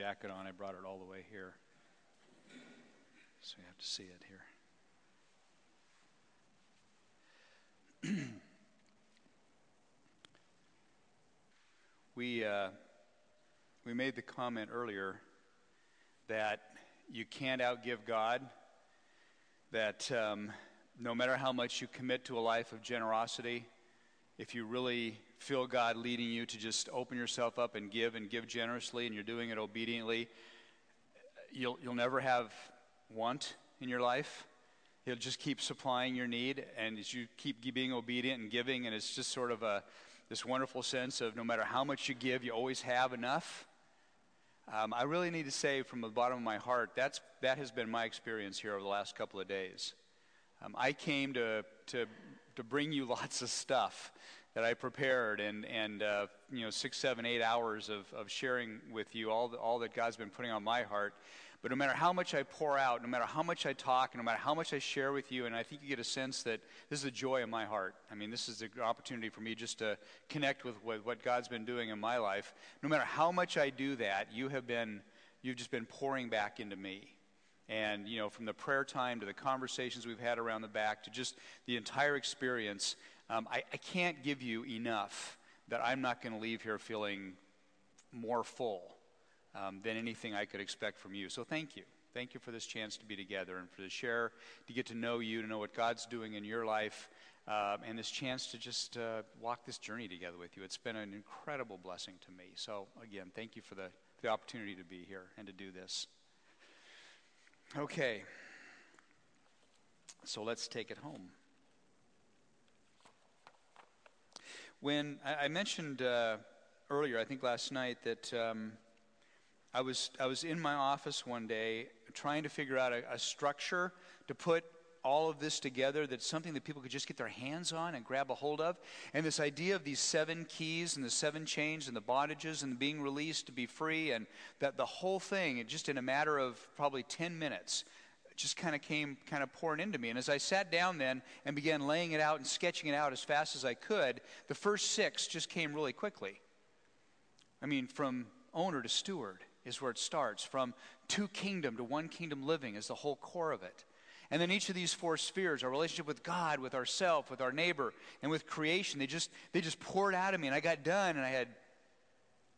jacket on. I brought it all the way here. So you have to see it here. we, uh, we made the comment earlier that you can't outgive God, that um, no matter how much you commit to a life of generosity, if you really feel God leading you to just open yourself up and give and give generously and you're doing it obediently, you'll, you'll never have want in your life. He'll just keep supplying your need, and as you keep being obedient and giving, and it's just sort of a this wonderful sense of no matter how much you give, you always have enough. Um, I really need to say from the bottom of my heart, that's, that has been my experience here over the last couple of days. Um, I came to, to, to bring you lots of stuff that I prepared and, and uh, you know, six, seven, eight hours of, of sharing with you all, the, all that God's been putting on my heart. But no matter how much I pour out, no matter how much I talk, no matter how much I share with you, and I think you get a sense that this is the joy of my heart. I mean, this is an opportunity for me just to connect with what, what God's been doing in my life. No matter how much I do that, you have been, you've just been pouring back into me. And, you know, from the prayer time to the conversations we've had around the back to just the entire experience, um, I, I can't give you enough that I'm not going to leave here feeling more full um, than anything I could expect from you. So thank you. Thank you for this chance to be together and for the share, to get to know you, to know what God's doing in your life, uh, and this chance to just uh, walk this journey together with you. It's been an incredible blessing to me. So, again, thank you for the, the opportunity to be here and to do this. Okay, so let's take it home. When I, I mentioned uh, earlier, I think last night, that um, I, was, I was in my office one day trying to figure out a, a structure to put all of this together that's something that people could just get their hands on and grab a hold of. And this idea of these seven keys and the seven chains and the bondages and being released to be free and that the whole thing, just in a matter of probably 10 minutes, just kind of came kind of pouring into me. And as I sat down then and began laying it out and sketching it out as fast as I could, the first six just came really quickly. I mean, from owner to steward is where it starts. From two kingdom to one kingdom living is the whole core of it. And then each of these four spheres, our relationship with God, with ourself, with our neighbor, and with creation, they just they just poured out of me. And I got done and I had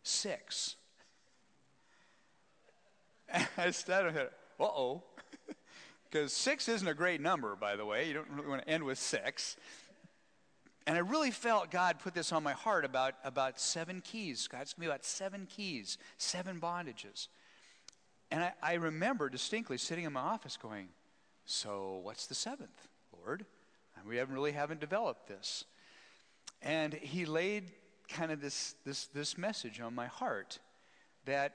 six. I started, uh oh. Because six isn't a great number, by the way. You don't really want to end with six. And I really felt God put this on my heart about, about seven keys. God's going to be about seven keys, seven bondages. And I, I remember distinctly sitting in my office going, so, what's the seventh, Lord? And we haven't really haven't developed this. And he laid kind of this, this, this message on my heart that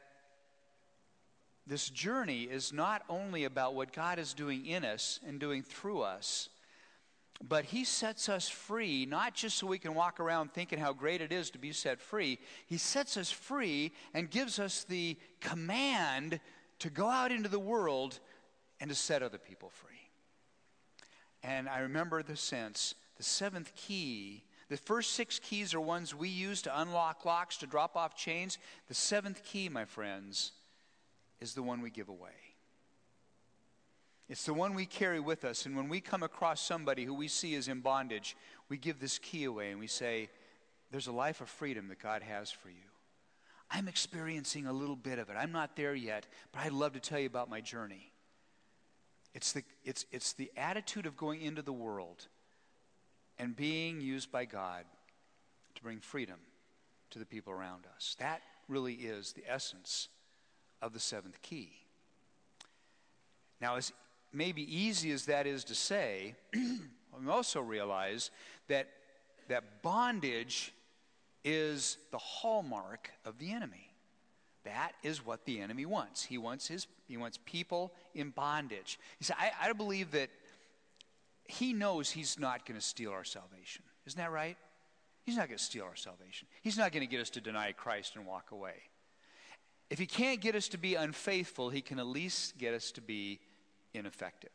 this journey is not only about what God is doing in us and doing through us, but He sets us free, not just so we can walk around thinking how great it is to be set free. He sets us free and gives us the command to go out into the world and to set other people free. And I remember the sense the seventh key, the first six keys are ones we use to unlock locks, to drop off chains. The seventh key, my friends, is the one we give away. It's the one we carry with us. And when we come across somebody who we see is in bondage, we give this key away and we say, There's a life of freedom that God has for you. I'm experiencing a little bit of it. I'm not there yet, but I'd love to tell you about my journey. It's the, it's, it's the attitude of going into the world and being used by God to bring freedom to the people around us. That really is the essence of the seventh key. Now, as maybe easy as that is to say, we also realize that, that bondage is the hallmark of the enemy. That is what the enemy wants. He wants, his, he wants people in bondage. He said, I, I believe that he knows he's not going to steal our salvation. Isn't that right? He's not going to steal our salvation. He's not going to get us to deny Christ and walk away. If he can't get us to be unfaithful, he can at least get us to be ineffective.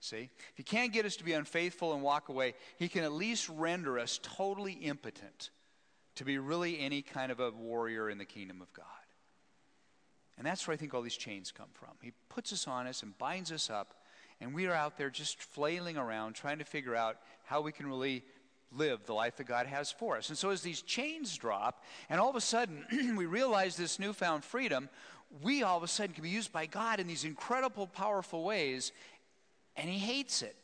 See? If he can't get us to be unfaithful and walk away, he can at least render us totally impotent to be really any kind of a warrior in the kingdom of God. And that's where I think all these chains come from. He puts us on us and binds us up, and we are out there just flailing around trying to figure out how we can really live the life that God has for us. And so as these chains drop, and all of a sudden we realize this newfound freedom, we all of a sudden can be used by God in these incredible, powerful ways, and He hates it.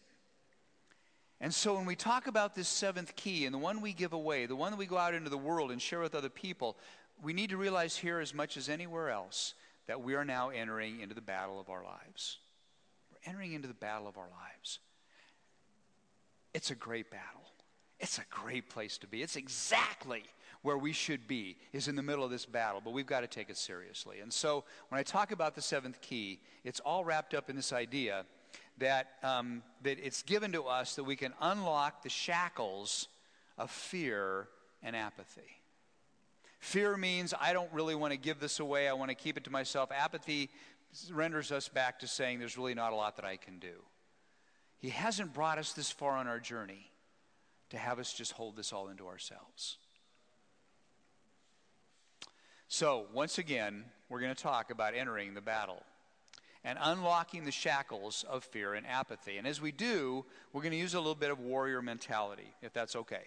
And so when we talk about this seventh key and the one we give away, the one that we go out into the world and share with other people, we need to realize here, as much as anywhere else, that we are now entering into the battle of our lives. We're entering into the battle of our lives. It's a great battle. It's a great place to be. It's exactly where we should be, is in the middle of this battle, but we've got to take it seriously. And so when I talk about the seventh key, it's all wrapped up in this idea that, um, that it's given to us that we can unlock the shackles of fear and apathy. Fear means I don't really want to give this away, I want to keep it to myself. Apathy renders us back to saying there's really not a lot that I can do. He hasn't brought us this far on our journey to have us just hold this all into ourselves. So, once again, we're going to talk about entering the battle and unlocking the shackles of fear and apathy. And as we do, we're going to use a little bit of warrior mentality, if that's okay.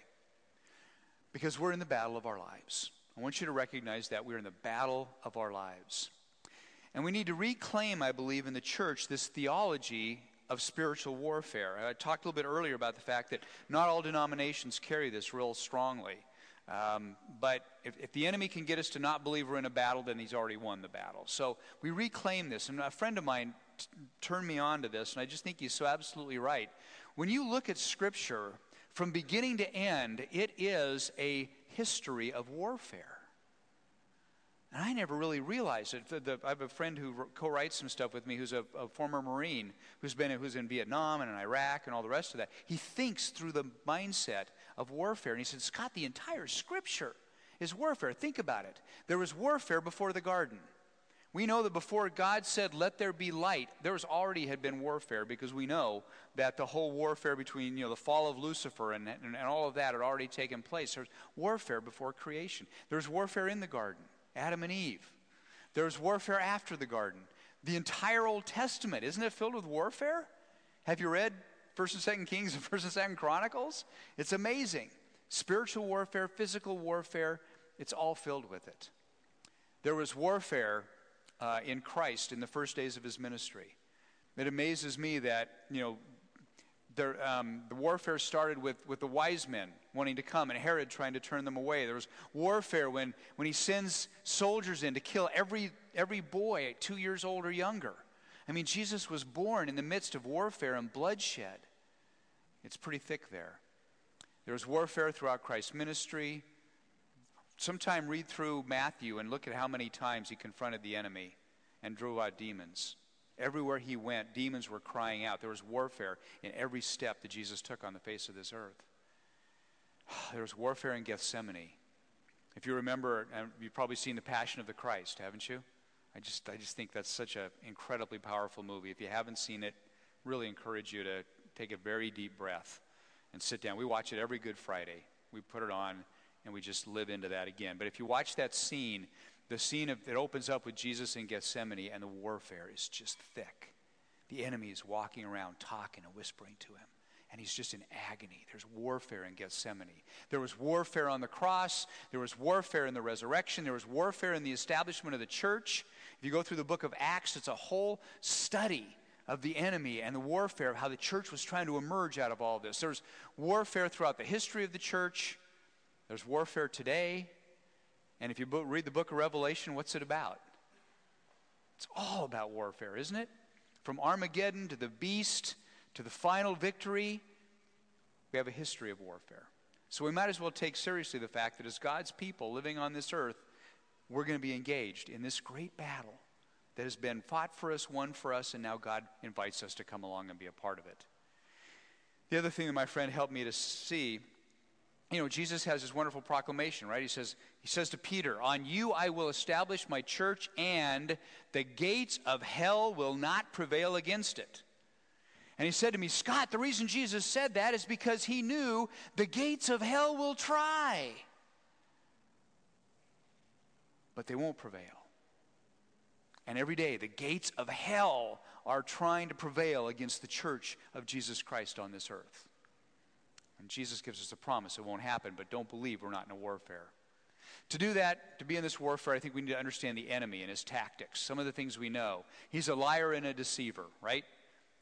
Because we're in the battle of our lives. I want you to recognize that we're in the battle of our lives. And we need to reclaim, I believe, in the church this theology of spiritual warfare. I talked a little bit earlier about the fact that not all denominations carry this real strongly. Um, but if, if, the enemy can get us to not believe we're in a battle, then he's already won the battle. So we reclaim this. And a friend of mine t- turned me on to this, and I just think he's so absolutely right. When you look at Scripture, from beginning to end, it is a history of warfare. And I never really realized it. The, the, I have a friend who co-writes some stuff with me who's a, a, former Marine who's been who's in Vietnam and in Iraq and all the rest of that. He thinks through the mindset of warfare. And he said, Scott, the entire scripture is warfare. Think about it. There was warfare before the garden. We know that before God said, Let there be light, there was already had been warfare because we know that the whole warfare between you know, the fall of Lucifer and, and, and all of that had already taken place. There was warfare before creation. There was warfare in the garden, Adam and Eve. There was warfare after the garden. The entire Old Testament, isn't it filled with warfare? Have you read First and Second Kings and First and Second Chronicles. It's amazing. Spiritual warfare, physical warfare, it's all filled with it. There was warfare uh, in Christ in the first days of his ministry. It amazes me that, you know, there, um, the warfare started with, with the wise men wanting to come and Herod trying to turn them away. There was warfare when, when he sends soldiers in to kill every, every boy two years old or younger. I mean, Jesus was born in the midst of warfare and bloodshed. It's pretty thick there. There was warfare throughout Christ's ministry. Sometime read through Matthew and look at how many times he confronted the enemy and drove out demons. Everywhere he went, demons were crying out. There was warfare in every step that Jesus took on the face of this earth. There was warfare in Gethsemane. If you remember, um, you've probably seen The Passion of the Christ, haven't you? I just, I just think that's such an incredibly powerful movie. If you haven't seen it, really encourage you to take a very deep breath and sit down. We watch it every Good Friday. We put it on and we just live into that again. But if you watch that scene, the scene of, it opens up with Jesus in Gethsemane and the warfare is just thick. The enemy is walking around talking and whispering to him and he's just in agony. There's warfare in Gethsemane. There was warfare on the cross. There was warfare in the resurrection. There was warfare in the establishment of the church. If you go through the book of Acts, it's a whole study of the enemy and the warfare of how the church was trying to emerge out of all this. There's warfare throughout the history of the church. There's warfare today. And if you read the book of Revelation, what's it about? It's all about warfare, isn't it? From Armageddon to the beast to the final victory, we have a history of warfare. So we might as well take seriously the fact that as God's people living on this earth, we're going to be engaged in this great battle that has been fought for us, won for us, and now God invites us to come along and be a part of it. The other thing that my friend helped me to see, you know, Jesus has this wonderful proclamation, right? He says, he says to Peter, On you I will establish my church, and the gates of hell will not prevail against it. And he said to me, Scott, the reason Jesus said that is because he knew the gates of hell will try, but they won't prevail. And every day, the gates of hell are trying to prevail against the church of Jesus Christ on this earth. And Jesus gives us a promise it won't happen, but don't believe we're not in a warfare. To do that, to be in this warfare, I think we need to understand the enemy and his tactics. Some of the things we know. He's a liar and a deceiver, right?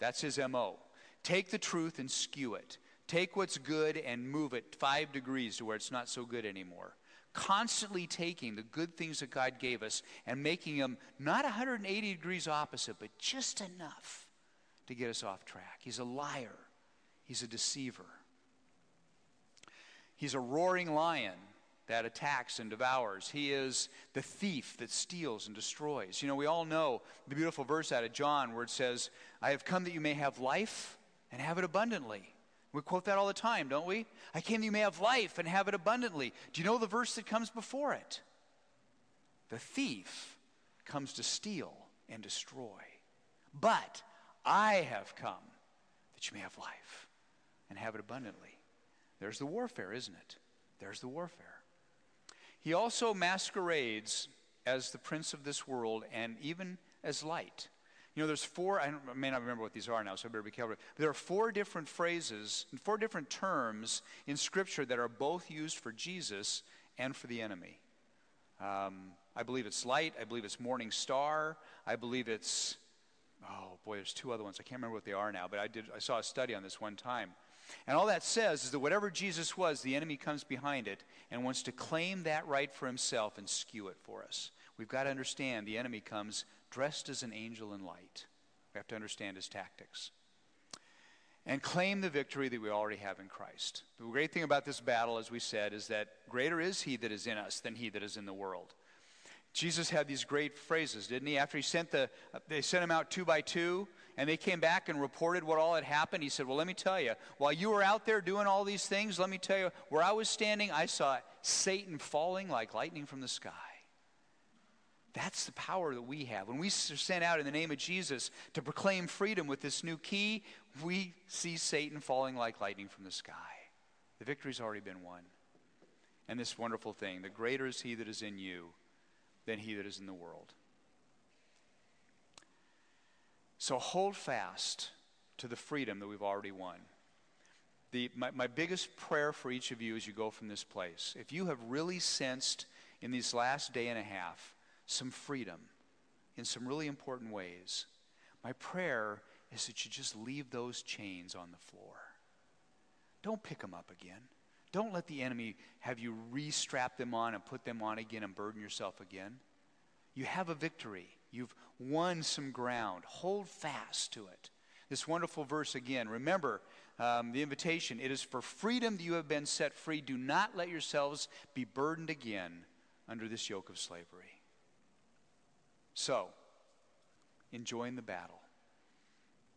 That's his MO. Take the truth and skew it. Take what's good and move it five degrees to where it's not so good anymore. Constantly taking the good things that God gave us and making them not 180 degrees opposite, but just enough to get us off track. He's a liar, he's a deceiver. He's a roaring lion that attacks and devours. He is the thief that steals and destroys. You know, we all know the beautiful verse out of John where it says, I have come that you may have life and have it abundantly. We quote that all the time, don't we? I came that you may have life and have it abundantly. Do you know the verse that comes before it? The thief comes to steal and destroy. But I have come that you may have life and have it abundantly. There's the warfare, isn't it? There's the warfare. He also masquerades as the prince of this world and even as light. You know, there's four, I, I, may not remember what these are now, so I better be careful. There are four different phrases, and four different terms in Scripture that are both used for Jesus and for the enemy. Um, I believe it's light. I believe it's morning star. I believe it's, oh boy, there's two other ones. I can't remember what they are now, but I, did, I saw a study on this one time. And all that says is that whatever Jesus was, the enemy comes behind it and wants to claim that right for himself and skew it for us. We've got to understand the enemy comes dressed as an angel in light. We have to understand his tactics. And claim the victory that we already have in Christ. The great thing about this battle, as we said, is that greater is he that is in us than he that is in the world. Jesus had these great phrases, didn't he? After he sent the, they sent him out two by two, and they came back and reported what all had happened. He said, Well, let me tell you, while you were out there doing all these things, let me tell you, where I was standing, I saw Satan falling like lightning from the sky. That's the power that we have. When we are sent out in the name of Jesus to proclaim freedom with this new key, we see Satan falling like lightning from the sky. The victory's already been won. And this wonderful thing the greater is he that is in you than he that is in the world. So hold fast to the freedom that we've already won. The, my, my biggest prayer for each of you as you go from this place, if you have really sensed in these last day and a half some freedom in some really important ways, my prayer is that you just leave those chains on the floor. Don't pick them up again. Don't let the enemy have you re-strap them on and put them on again and burden yourself again. You have a victory. You've won some ground. Hold fast to it. This wonderful verse again. Remember um, the invitation. It is for freedom that you have been set free. Do not let yourselves be burdened again under this yoke of slavery. So, enjoying the battle.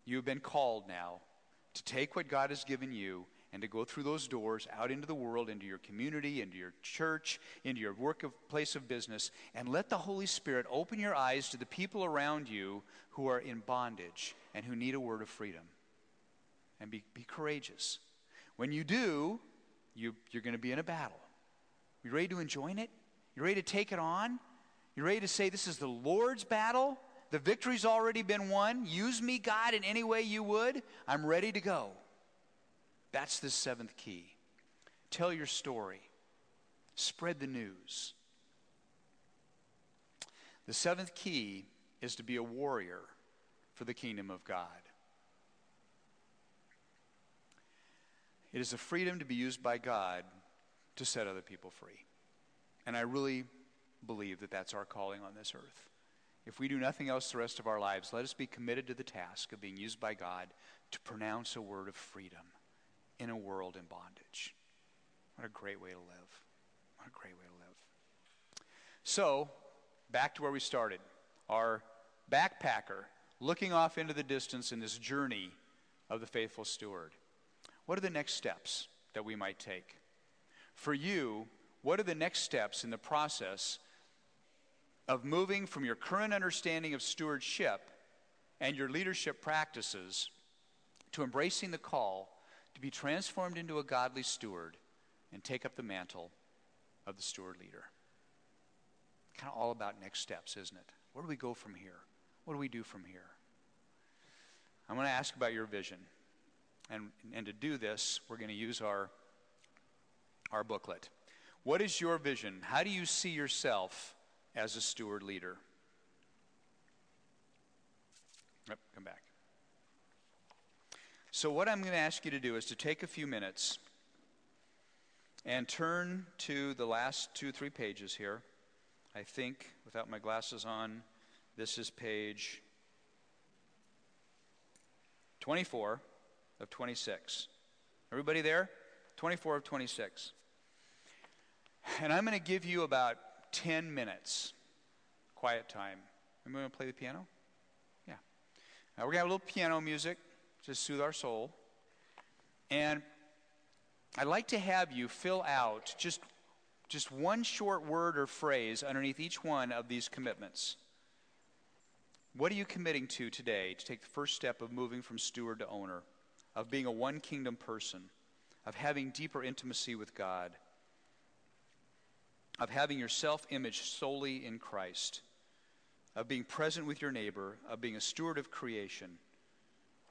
You have been called now to take what God has given you and to go through those doors out into the world, into your community, into your church, into your work of place of business, and let the Holy Spirit open your eyes to the people around you who are in bondage and who need a word of freedom. And be, be courageous. When you do, you, you're going to be in a battle. You ready to enjoin it? You ready to take it on? You ready to say, This is the Lord's battle? The victory's already been won. Use me, God, in any way you would. I'm ready to go. That's the seventh key. Tell your story, spread the news. The seventh key is to be a warrior for the kingdom of God. It is a freedom to be used by God to set other people free. And I really believe that that's our calling on this earth. If we do nothing else the rest of our lives, let us be committed to the task of being used by God to pronounce a word of freedom in a world in bondage. What a great way to live. What a great way to live. So, back to where we started. Our backpacker looking off into the distance in this journey of the faithful steward. What are the next steps that we might take? For you, what are the next steps in the process of moving from your current understanding of stewardship and your leadership practices to embracing the call to be transformed into a godly steward and take up the mantle of the steward leader. Kind of all about next steps, isn't it? Where do we go from here? What do we do from here? I'm going to ask about your vision. And, and to do this, we're going to use our, our booklet. What is your vision? How do you see yourself as a steward leader? Yep, come back. So, what I'm going to ask you to do is to take a few minutes and turn to the last two, three pages here. I think, without my glasses on, this is page 24 of 26. Everybody there? 24 of 26. And I'm going to give you about 10 minutes quiet time. Going to play the piano? Yeah. Now we're going to have a little piano music to soothe our soul. And I'd like to have you fill out just, just one short word or phrase underneath each one of these commitments. What are you committing to today to take the first step of moving from steward to owner, of being a one kingdom person, of having deeper intimacy with God, of having your self image solely in Christ, of being present with your neighbor, of being a steward of creation,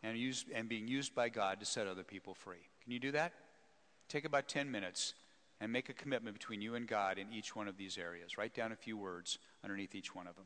and, use, and being used by God to set other people free? Can you do that? Take about 10 minutes and make a commitment between you and God in each one of these areas. Write down a few words underneath each one of them.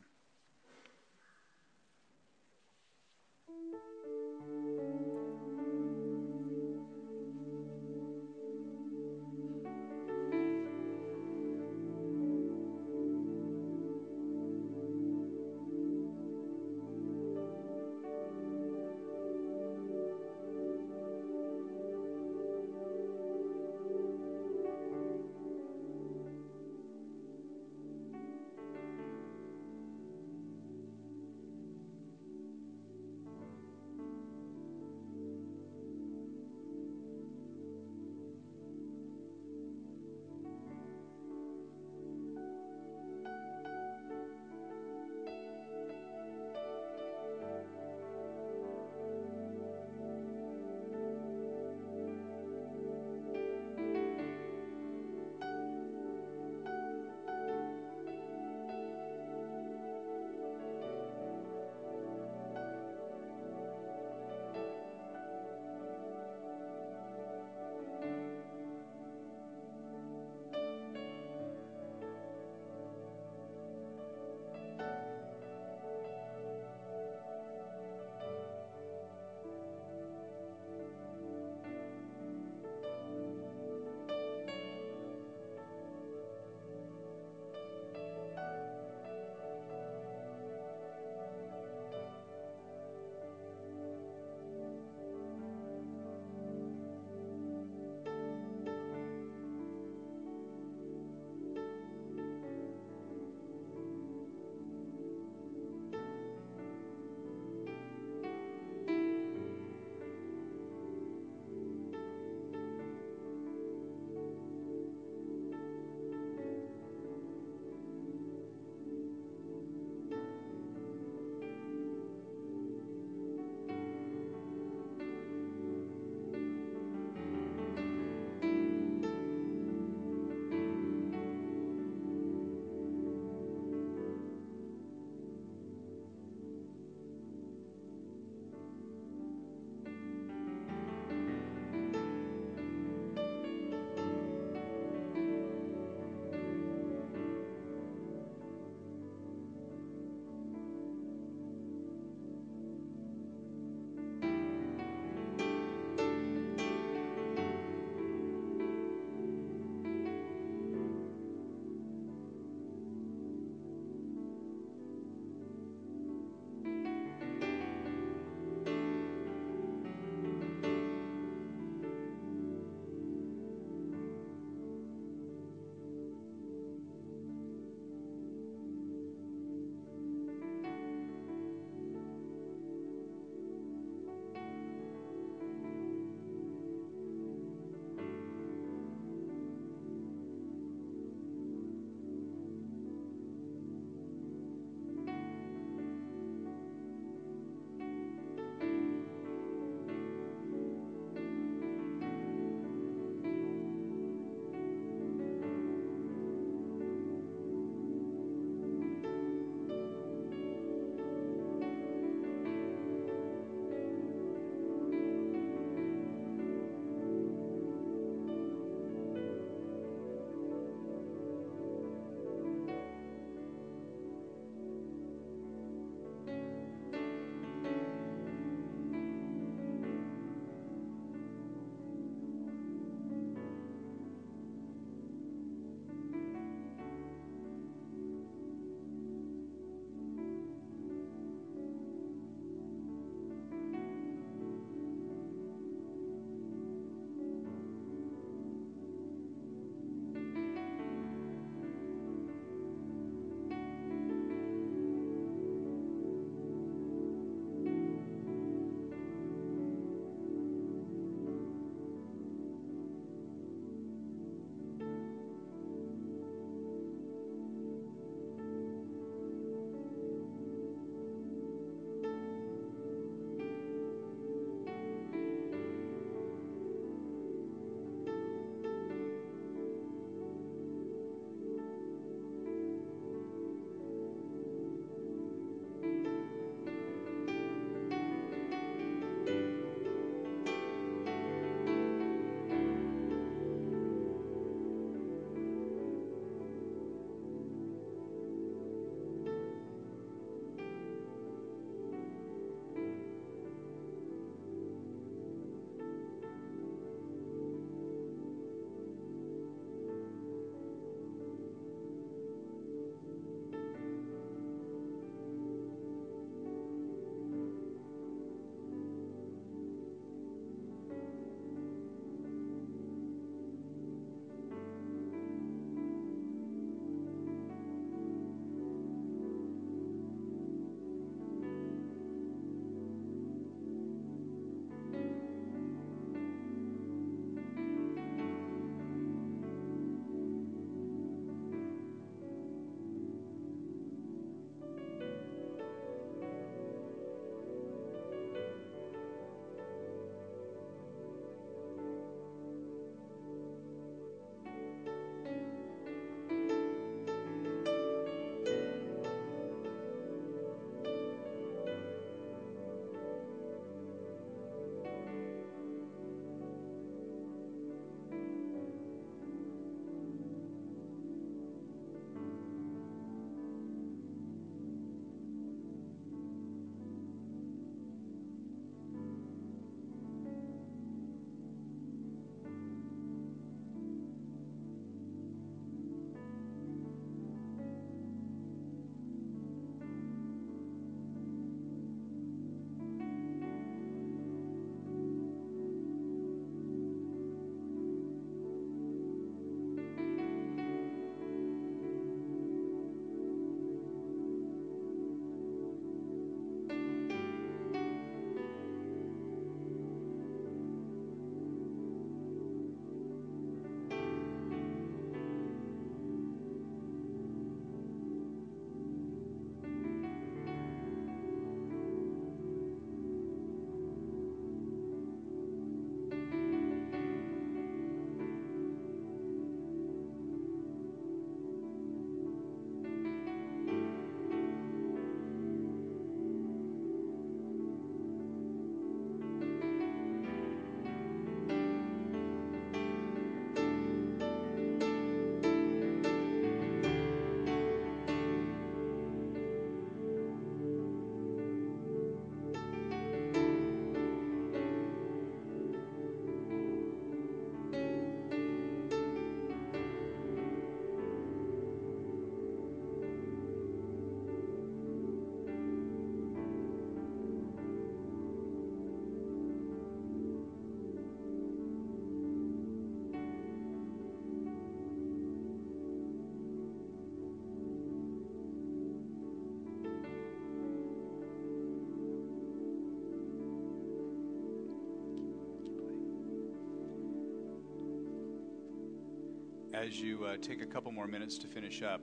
As you uh, take a couple more minutes to finish up,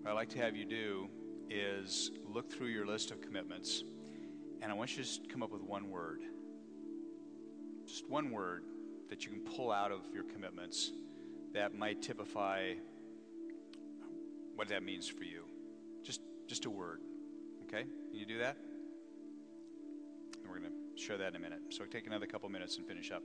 what I'd like to have you do is look through your list of commitments, and I want you to just come up with one word. Just one word that you can pull out of your commitments that might typify what that means for you. Just, just a word. Okay? Can you do that? And we're going to share that in a minute. So take another couple minutes and finish up.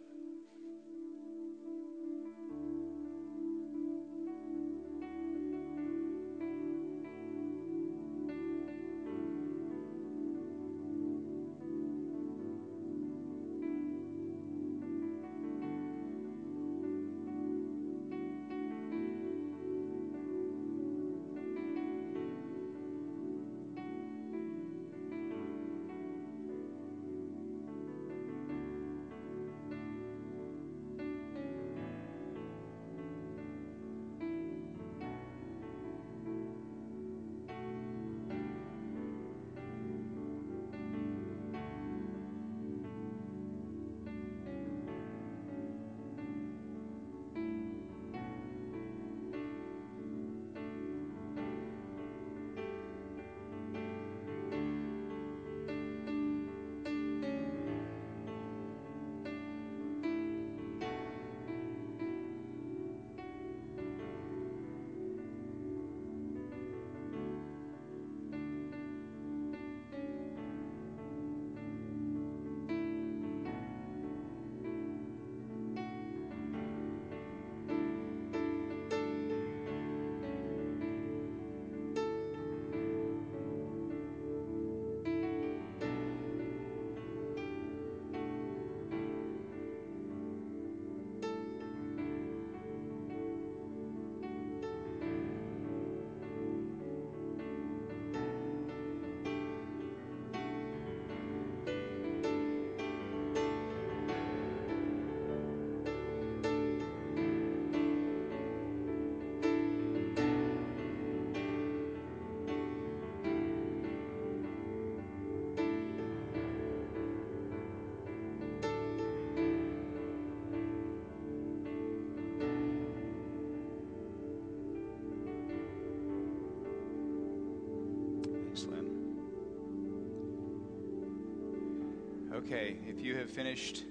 Okay, if you have finished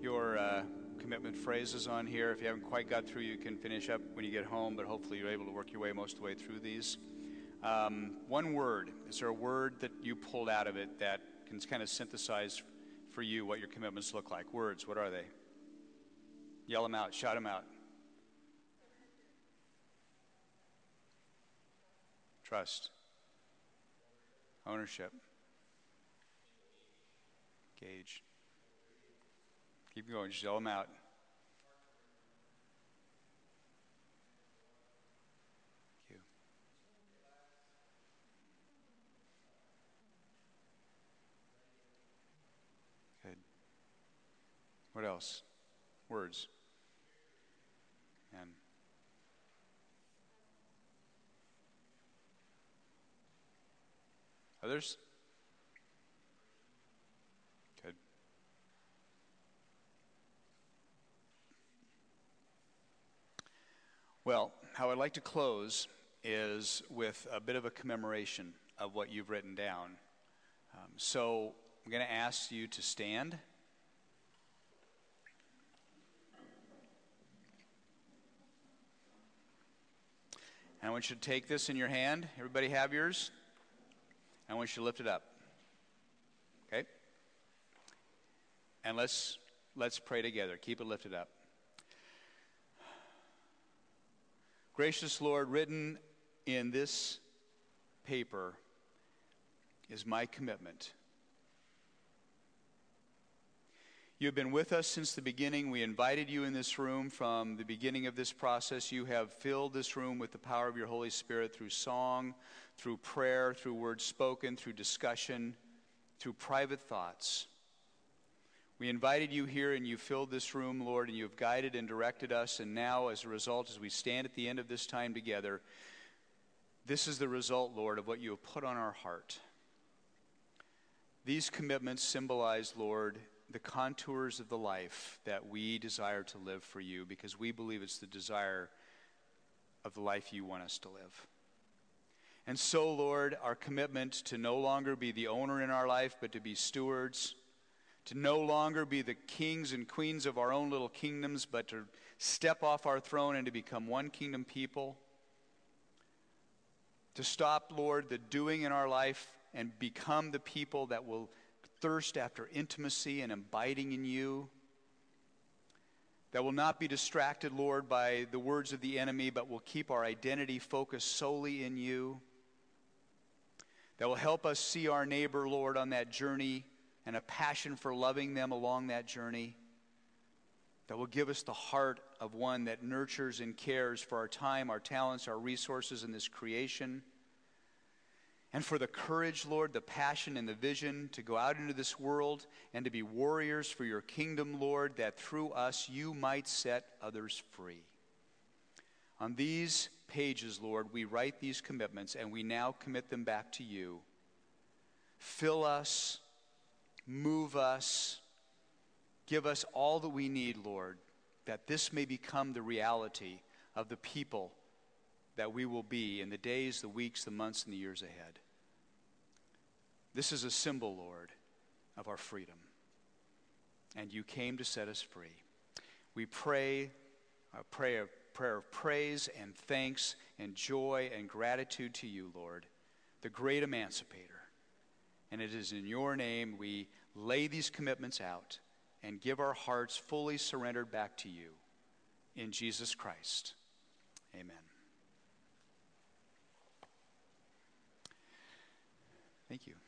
your uh, commitment phrases on here, if you haven't quite got through, you can finish up when you get home, but hopefully you're able to work your way most of the way through these. Um, one word, is there a word that you pulled out of it that can kind of synthesize for you what your commitments look like? Words, what are they? Yell them out, shout them out. Trust, ownership. Gage. Keep going, just yell them out. Thank you. Good. What else? Words. And others? Well, how I'd like to close is with a bit of a commemoration of what you've written down. Um, so I'm going to ask you to stand. And I want you to take this in your hand. Everybody have yours? I want you to lift it up. Okay? And let's let's pray together. Keep it lifted up. Gracious Lord, written in this paper is my commitment. You have been with us since the beginning. We invited you in this room from the beginning of this process. You have filled this room with the power of your Holy Spirit through song, through prayer, through words spoken, through discussion, through private thoughts. We invited you here and you filled this room, Lord, and you have guided and directed us. And now, as a result, as we stand at the end of this time together, this is the result, Lord, of what you have put on our heart. These commitments symbolize, Lord, the contours of the life that we desire to live for you because we believe it's the desire of the life you want us to live. And so, Lord, our commitment to no longer be the owner in our life, but to be stewards, to no longer be the kings and queens of our own little kingdoms, but to step off our throne and to become one kingdom people. To stop, Lord, the doing in our life and become the people that will thirst after intimacy and abiding in you. That will not be distracted, Lord, by the words of the enemy, but will keep our identity focused solely in you. That will help us see our neighbor, Lord, on that journey and a passion for loving them along that journey. That will give us the heart of one that nurtures and cares for our time, our talents, our resources in this creation and for the courage, Lord, the passion and the vision to go out into this world and to be warriors for your kingdom, Lord, that through us you might set others free. On these pages, Lord, we write these commitments and we now commit them back to you. Fill us, move us, give us all that we need, Lord, that this may become the reality of the people that we will be in the days, the weeks, the months, and the years ahead. This is a symbol, Lord, of our freedom. And you came to set us free. We pray a prayer, prayer of praise and thanks and joy and gratitude to you, Lord, the great emancipator. And it is in your name we lay these commitments out and give our hearts fully surrendered back to you. In Jesus Christ. Amen. Thank you.